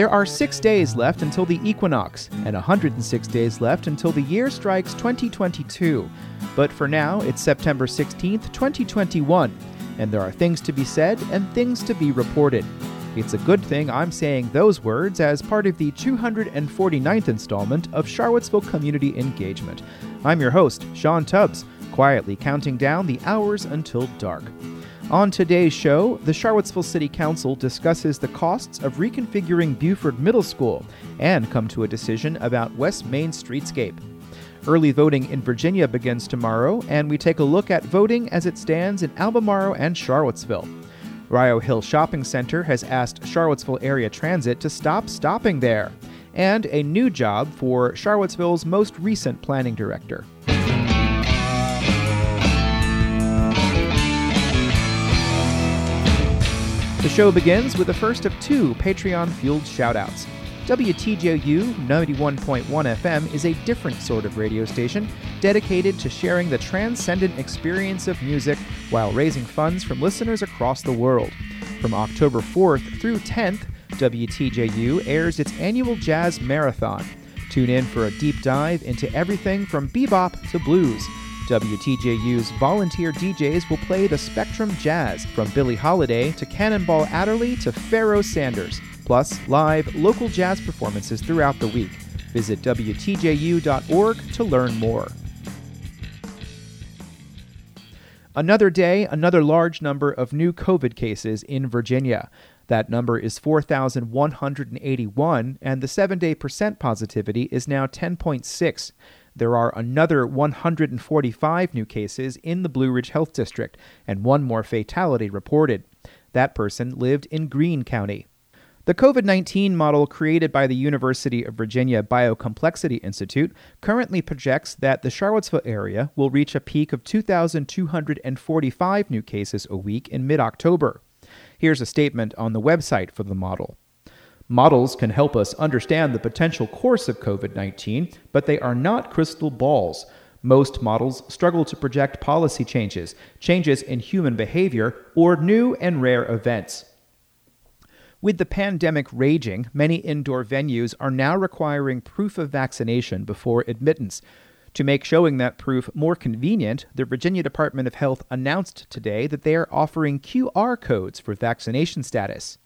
There are six days left until the equinox, and 106 days left until the year strikes 2022. But for now, it's September 16th, 2021, and there are things to be said and things to be reported. It's a good thing I'm saying those words as part of the 249th installment of Charlottesville Community Engagement. I'm your host, Sean Tubbs, quietly counting down the hours until dark. On today's show, the Charlottesville City Council discusses the costs of reconfiguring Buford Middle School and come to a decision about West Main streetscape. Early voting in Virginia begins tomorrow, and we take a look at voting as it stands in Albemarle and Charlottesville. Rio Hill Shopping Center has asked Charlottesville Area Transit to stop stopping there, and a new job for Charlottesville's most recent planning director. The show begins with the first of two Patreon fueled shoutouts. WTJU 91.1 FM is a different sort of radio station dedicated to sharing the transcendent experience of music while raising funds from listeners across the world. From October 4th through 10th, WTJU airs its annual Jazz Marathon. Tune in for a deep dive into everything from bebop to blues WTJU's volunteer DJs will play the Spectrum Jazz from Billie Holiday to Cannonball Adderley to Pharoah Sanders, plus live local jazz performances throughout the week. Visit WTJU.org to learn more. Another day, another large number of new COVID cases in Virginia. That number is 4,181, and the seven day percent positivity is now 10.6. There are another 145 new cases in the Blue Ridge Health District, and one more fatality reported. That person lived in Greene County. The COVID 19 model created by the University of Virginia Biocomplexity Institute currently projects that the Charlottesville area will reach a peak of 2,245 new cases a week in mid October. Here's a statement on the website for the model. Models can help us understand the potential course of COVID 19, but they are not crystal balls. Most models struggle to project policy changes, changes in human behavior, or new and rare events. With the pandemic raging, many indoor venues are now requiring proof of vaccination before admittance. To make showing that proof more convenient, the Virginia Department of Health announced today that they are offering QR codes for vaccination status.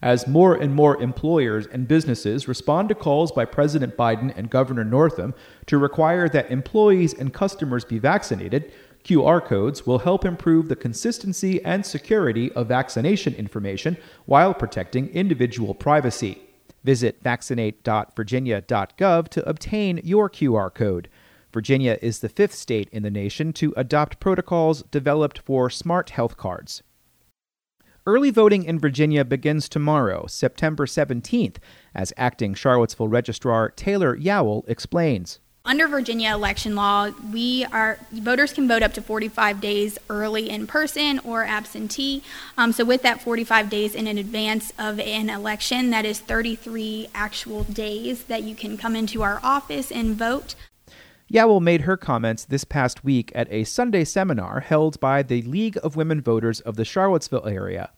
As more and more employers and businesses respond to calls by President Biden and Governor Northam to require that employees and customers be vaccinated, QR codes will help improve the consistency and security of vaccination information while protecting individual privacy. Visit vaccinate.virginia.gov to obtain your QR code. Virginia is the fifth state in the nation to adopt protocols developed for smart health cards. Early voting in Virginia begins tomorrow, September 17th, as acting Charlottesville Registrar Taylor Yowell explains. Under Virginia election law, we are voters can vote up to 45 days early in person or absentee. Um, so with that 45 days in advance of an election, that is 33 actual days that you can come into our office and vote. Yowell made her comments this past week at a Sunday seminar held by the League of Women Voters of the Charlottesville area.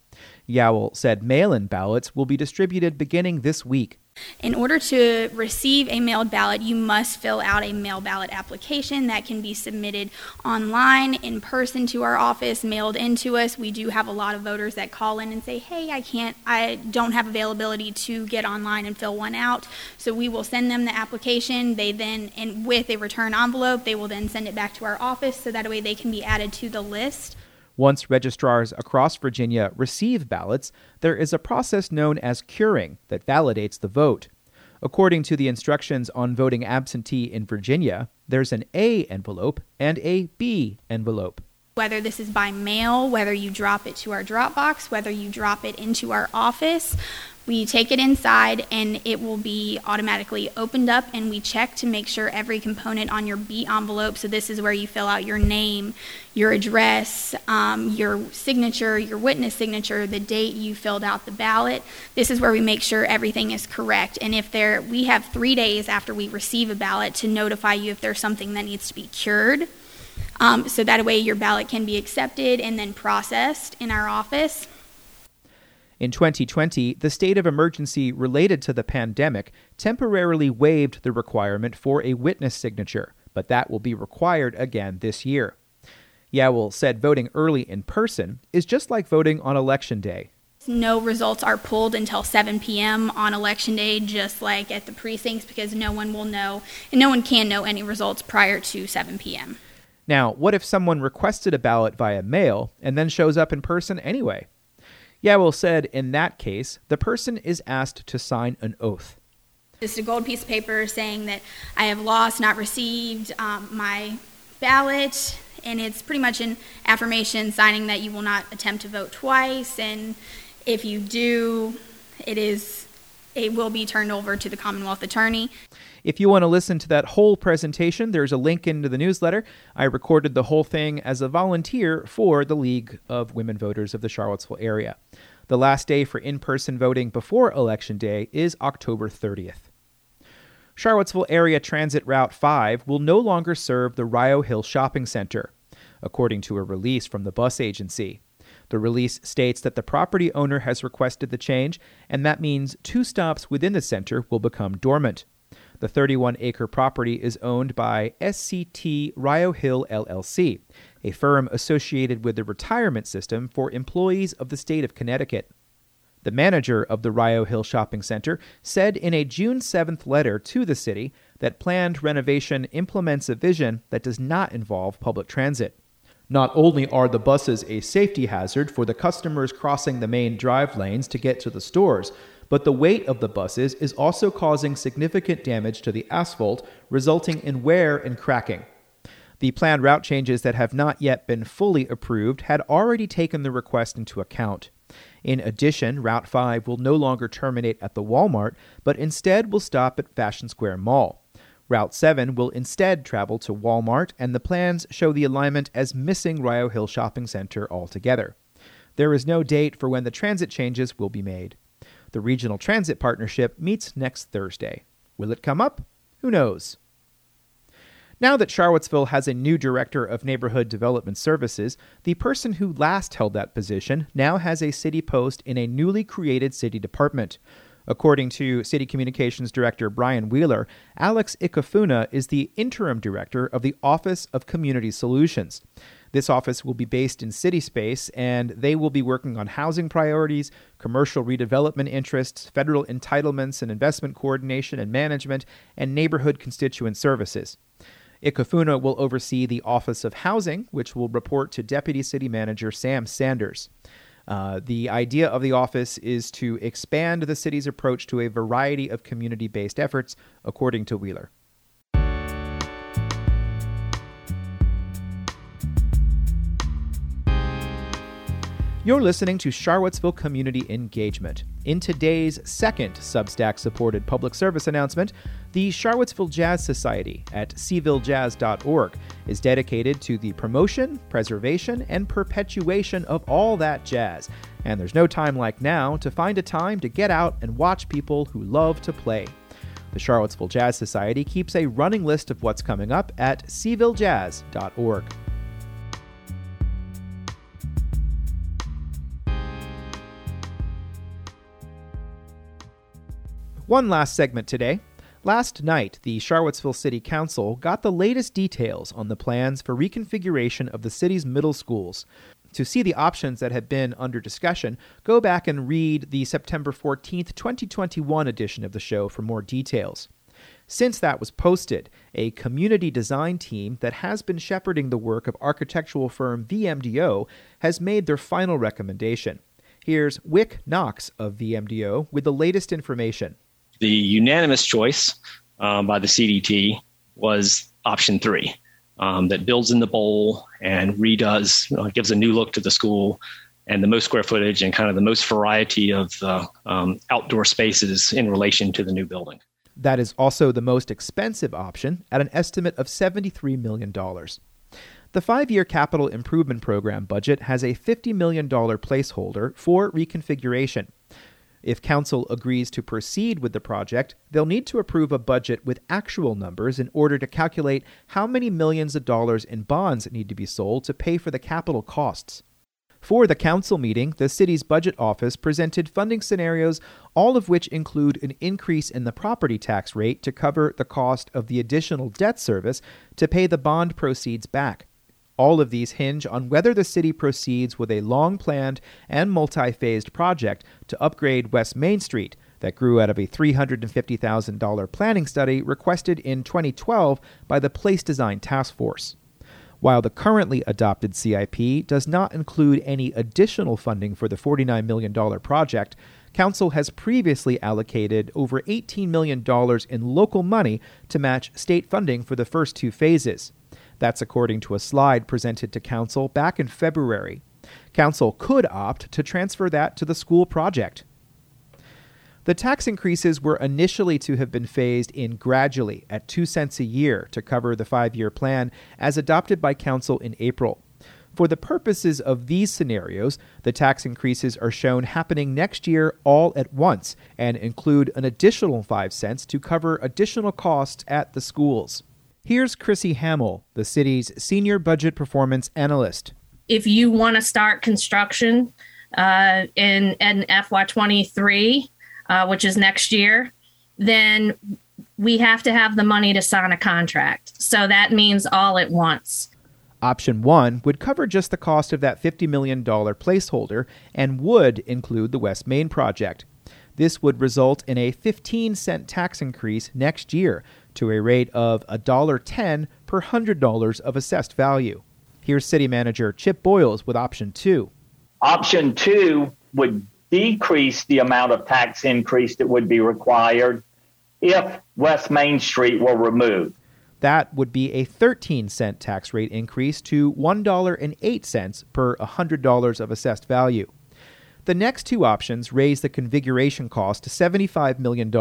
Yowell said mail in ballots will be distributed beginning this week. In order to receive a mailed ballot, you must fill out a mail ballot application that can be submitted online, in person to our office, mailed into us. We do have a lot of voters that call in and say, "Hey, I can't I don't have availability to get online and fill one out." So we will send them the application. They then and with a return envelope, they will then send it back to our office so that way they can be added to the list. Once registrars across Virginia receive ballots, there is a process known as curing that validates the vote. According to the instructions on voting absentee in Virginia, there's an A envelope and a B envelope. Whether this is by mail, whether you drop it to our drop box, whether you drop it into our office, we take it inside and it will be automatically opened up and we check to make sure every component on your B envelope, so this is where you fill out your name, your address, um, your signature, your witness signature, the date you filled out the ballot. This is where we make sure everything is correct. And if there, we have three days after we receive a ballot to notify you if there's something that needs to be cured. Um, so that way your ballot can be accepted and then processed in our office. In 2020, the state of emergency related to the pandemic temporarily waived the requirement for a witness signature, but that will be required again this year. Yowell said voting early in person is just like voting on election day. No results are pulled until 7 p.m. on election day, just like at the precincts, because no one will know, and no one can know any results prior to 7 p.m. Now, what if someone requested a ballot via mail and then shows up in person anyway? Yowell said in that case, the person is asked to sign an oath. Just a gold piece of paper saying that I have lost, not received um, my ballot, and it's pretty much an affirmation signing that you will not attempt to vote twice, and if you do, it is it will be turned over to the Commonwealth Attorney. If you want to listen to that whole presentation, there's a link into the newsletter. I recorded the whole thing as a volunteer for the League of Women Voters of the Charlottesville area. The last day for in person voting before Election Day is October 30th. Charlottesville Area Transit Route 5 will no longer serve the Rio Hill Shopping Center, according to a release from the bus agency. The release states that the property owner has requested the change, and that means two stops within the center will become dormant. The 31 acre property is owned by SCT Rio Hill LLC, a firm associated with the retirement system for employees of the state of Connecticut. The manager of the Rio Hill Shopping Center said in a June 7th letter to the city that planned renovation implements a vision that does not involve public transit. Not only are the buses a safety hazard for the customers crossing the main drive lanes to get to the stores, but the weight of the buses is also causing significant damage to the asphalt, resulting in wear and cracking. The planned route changes that have not yet been fully approved had already taken the request into account. In addition, Route 5 will no longer terminate at the Walmart, but instead will stop at Fashion Square Mall. Route 7 will instead travel to Walmart, and the plans show the alignment as missing Rio Hill Shopping Center altogether. There is no date for when the transit changes will be made. The Regional Transit Partnership meets next Thursday. Will it come up? Who knows? Now that Charlottesville has a new director of neighborhood development services, the person who last held that position now has a city post in a newly created city department. According to City Communications Director Brian Wheeler, Alex Ikefuna is the interim director of the Office of Community Solutions. This office will be based in City Space, and they will be working on housing priorities, commercial redevelopment interests, federal entitlements and investment coordination and management, and neighborhood constituent services. Ikefuna will oversee the Office of Housing, which will report to Deputy City Manager Sam Sanders. Uh, the idea of the office is to expand the city's approach to a variety of community based efforts, according to Wheeler. You're listening to Charlottesville Community Engagement. In today's second Substack supported public service announcement, the Charlottesville Jazz Society at cvillejazz.org is dedicated to the promotion, preservation, and perpetuation of all that jazz. And there's no time like now to find a time to get out and watch people who love to play. The Charlottesville Jazz Society keeps a running list of what's coming up at cvillejazz.org. One last segment today. Last night, the Charlottesville City Council got the latest details on the plans for reconfiguration of the city's middle schools. To see the options that have been under discussion, go back and read the September 14th, 2021 edition of the show for more details. Since that was posted, a community design team that has been shepherding the work of architectural firm VMDO has made their final recommendation. Here's Wyck Knox of VMDO with the latest information. The unanimous choice um, by the CDT was option three um, that builds in the bowl and redoes, gives a new look to the school and the most square footage and kind of the most variety of uh, um, outdoor spaces in relation to the new building. That is also the most expensive option at an estimate of $73 million. The five year capital improvement program budget has a $50 million placeholder for reconfiguration. If Council agrees to proceed with the project, they'll need to approve a budget with actual numbers in order to calculate how many millions of dollars in bonds need to be sold to pay for the capital costs. For the council meeting, the city's budget office presented funding scenarios, all of which include an increase in the property tax rate to cover the cost of the additional debt service to pay the bond proceeds back. All of these hinge on whether the city proceeds with a long planned and multi phased project to upgrade West Main Street that grew out of a $350,000 planning study requested in 2012 by the Place Design Task Force. While the currently adopted CIP does not include any additional funding for the $49 million project, Council has previously allocated over $18 million in local money to match state funding for the first two phases. That's according to a slide presented to Council back in February. Council could opt to transfer that to the school project. The tax increases were initially to have been phased in gradually at 2 cents a year to cover the 5-year plan as adopted by council in April. For the purposes of these scenarios, the tax increases are shown happening next year all at once and include an additional 5 cents to cover additional costs at the schools. Here's Chrissy Hamill, the city's senior budget performance analyst. If you want to start construction uh, in, in FY23, uh, which is next year, then we have to have the money to sign a contract. So that means all at once. Option 1 would cover just the cost of that $50 million placeholder and would include the West Main project. This would result in a 15 cent tax increase next year to a rate of $1.10 per $100 of assessed value. Here's City Manager Chip Boyles with Option 2. Option 2 would decrease the amount of tax increase that would be required if West Main Street were removed. That would be a 13 cent tax rate increase to $1.08 per $100 of assessed value. The next two options raise the configuration cost to $75 million.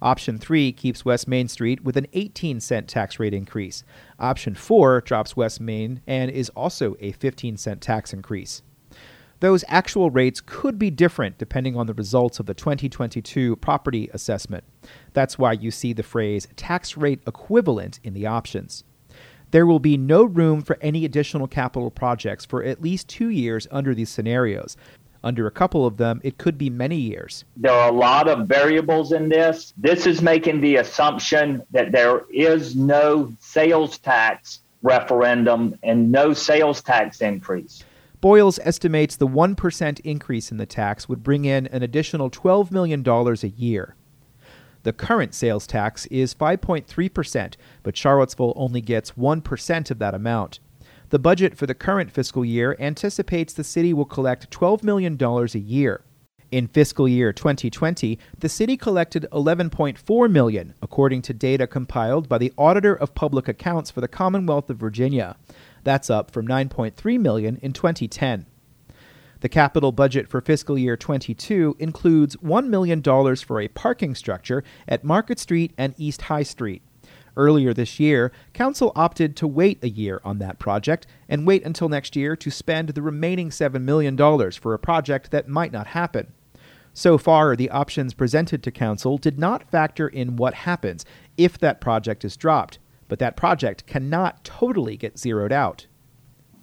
Option 3 keeps West Main Street with an 18 cent tax rate increase. Option 4 drops West Main and is also a 15 cent tax increase. Those actual rates could be different depending on the results of the 2022 property assessment. That's why you see the phrase tax rate equivalent in the options. There will be no room for any additional capital projects for at least two years under these scenarios. Under a couple of them, it could be many years. There are a lot of variables in this. This is making the assumption that there is no sales tax referendum and no sales tax increase. Boyles estimates the 1% increase in the tax would bring in an additional $12 million a year. The current sales tax is 5.3%, but Charlottesville only gets 1% of that amount. The budget for the current fiscal year anticipates the city will collect $12 million a year. In fiscal year 2020, the city collected 11.4 million, according to data compiled by the Auditor of Public Accounts for the Commonwealth of Virginia. That's up from 9.3 million in 2010. The capital budget for fiscal year 22 includes $1 million for a parking structure at Market Street and East High Street. Earlier this year, Council opted to wait a year on that project and wait until next year to spend the remaining $7 million for a project that might not happen. So far, the options presented to Council did not factor in what happens if that project is dropped, but that project cannot totally get zeroed out.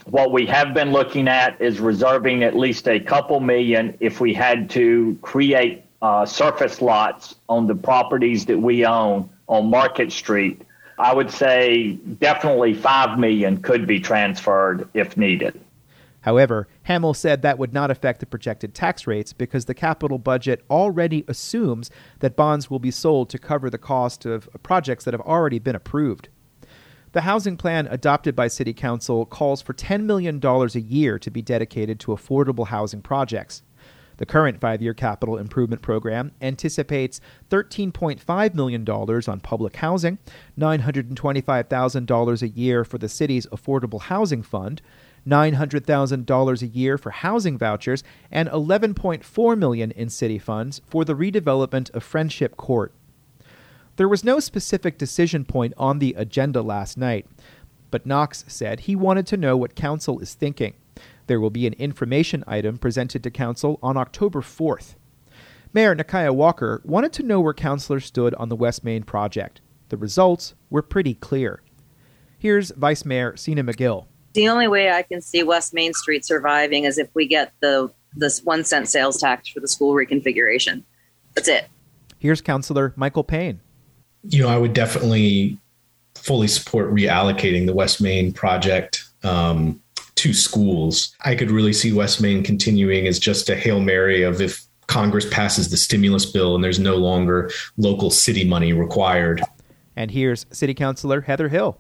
What we have been looking at is reserving at least a couple million if we had to create uh, surface lots on the properties that we own on Market Street. I would say definitely 5 million could be transferred if needed. However, Hamill said that would not affect the projected tax rates because the capital budget already assumes that bonds will be sold to cover the cost of projects that have already been approved. The housing plan adopted by City Council calls for $10 million a year to be dedicated to affordable housing projects. The current five year capital improvement program anticipates $13.5 million on public housing, $925,000 a year for the city's Affordable Housing Fund, $900,000 a year for housing vouchers, and 11.4 million in city funds for the redevelopment of Friendship Court. There was no specific decision point on the agenda last night, but Knox said he wanted to know what Council is thinking. There will be an information item presented to Council on October 4th. Mayor Nikuyah Walker wanted to know where councilors stood on the West Main project. The results were pretty clear. Here's Vice Mayor Sena Magill. The only way I can see West Main Street surviving is if we get the this one cent sales tax for the school reconfiguration. That's it. Here's Councillor Michael Payne. You know, I would definitely fully support reallocating the West Main project um, to schools. I could really see West Main continuing as just a hail mary of if Congress passes the stimulus bill and there's no longer local city money required. And here's City Councilor Heather Hill.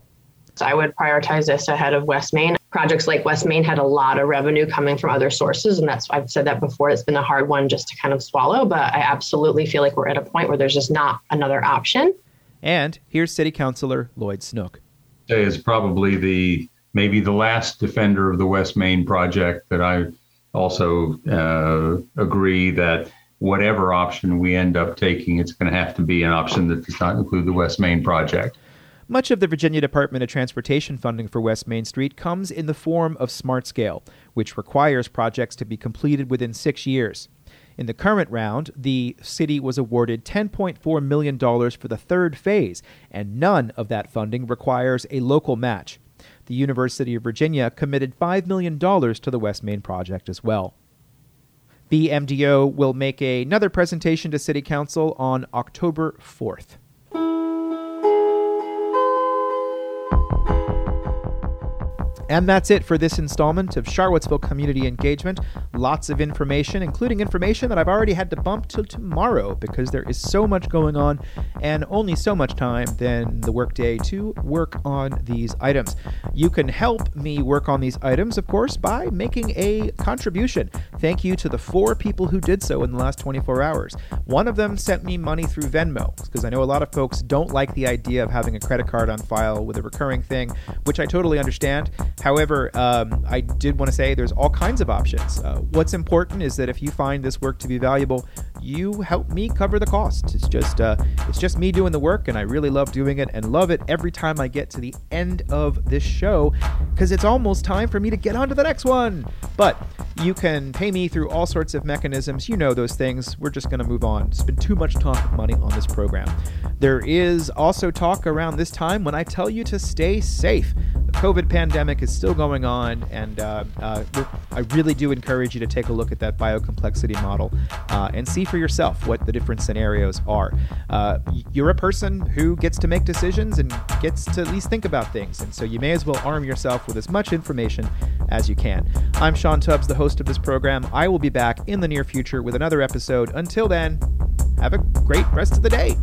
I would prioritize this ahead of West Main. Projects like West Main had a lot of revenue coming from other sources, and that's I've said that before. It's been a hard one just to kind of swallow, but I absolutely feel like we're at a point where there's just not another option. And here's City Councilor Lloyd Snook. Today Is probably the maybe the last defender of the West Main project that I also uh, agree that whatever option we end up taking, it's going to have to be an option that does not include the West Main project. Much of the Virginia Department of Transportation funding for West Main Street comes in the form of Smart Scale, which requires projects to be completed within six years. In the current round, the city was awarded $10.4 million for the third phase, and none of that funding requires a local match. The University of Virginia committed $5 million to the West Main project as well. VMDO will make another presentation to City Council on October 4th. And that's it for this installment of Charlottesville Community Engagement. Lots of information, including information that I've already had to bump till tomorrow because there is so much going on and only so much time than the workday to work on these items. You can help me work on these items, of course, by making a contribution. Thank you to the four people who did so in the last 24 hours. One of them sent me money through Venmo because I know a lot of folks don't like the idea of having a credit card on file with a recurring thing, which I totally understand. However, um, I did want to say there's all kinds of options. Uh, what's important is that if you find this work to be valuable, you help me cover the cost. It's just uh, it's just me doing the work, and I really love doing it, and love it every time I get to the end of this show because it's almost time for me to get on to the next one. But you can pay me through all sorts of mechanisms. You know those things. We're just going to move on. It's been too much talk of money on this program. There is also talk around this time when I tell you to stay safe. The COVID pandemic is still going on, and uh, uh, I really do encourage you to take a look at that biocomplexity model uh, and see for yourself what the different scenarios are. Uh, you're a person who gets to make decisions and gets to at least think about things, and so you may as well arm yourself with as much information as you can. I'm Sean Tubbs, the host of this program. I will be back in the near future with another episode. Until then, have a great rest of the day.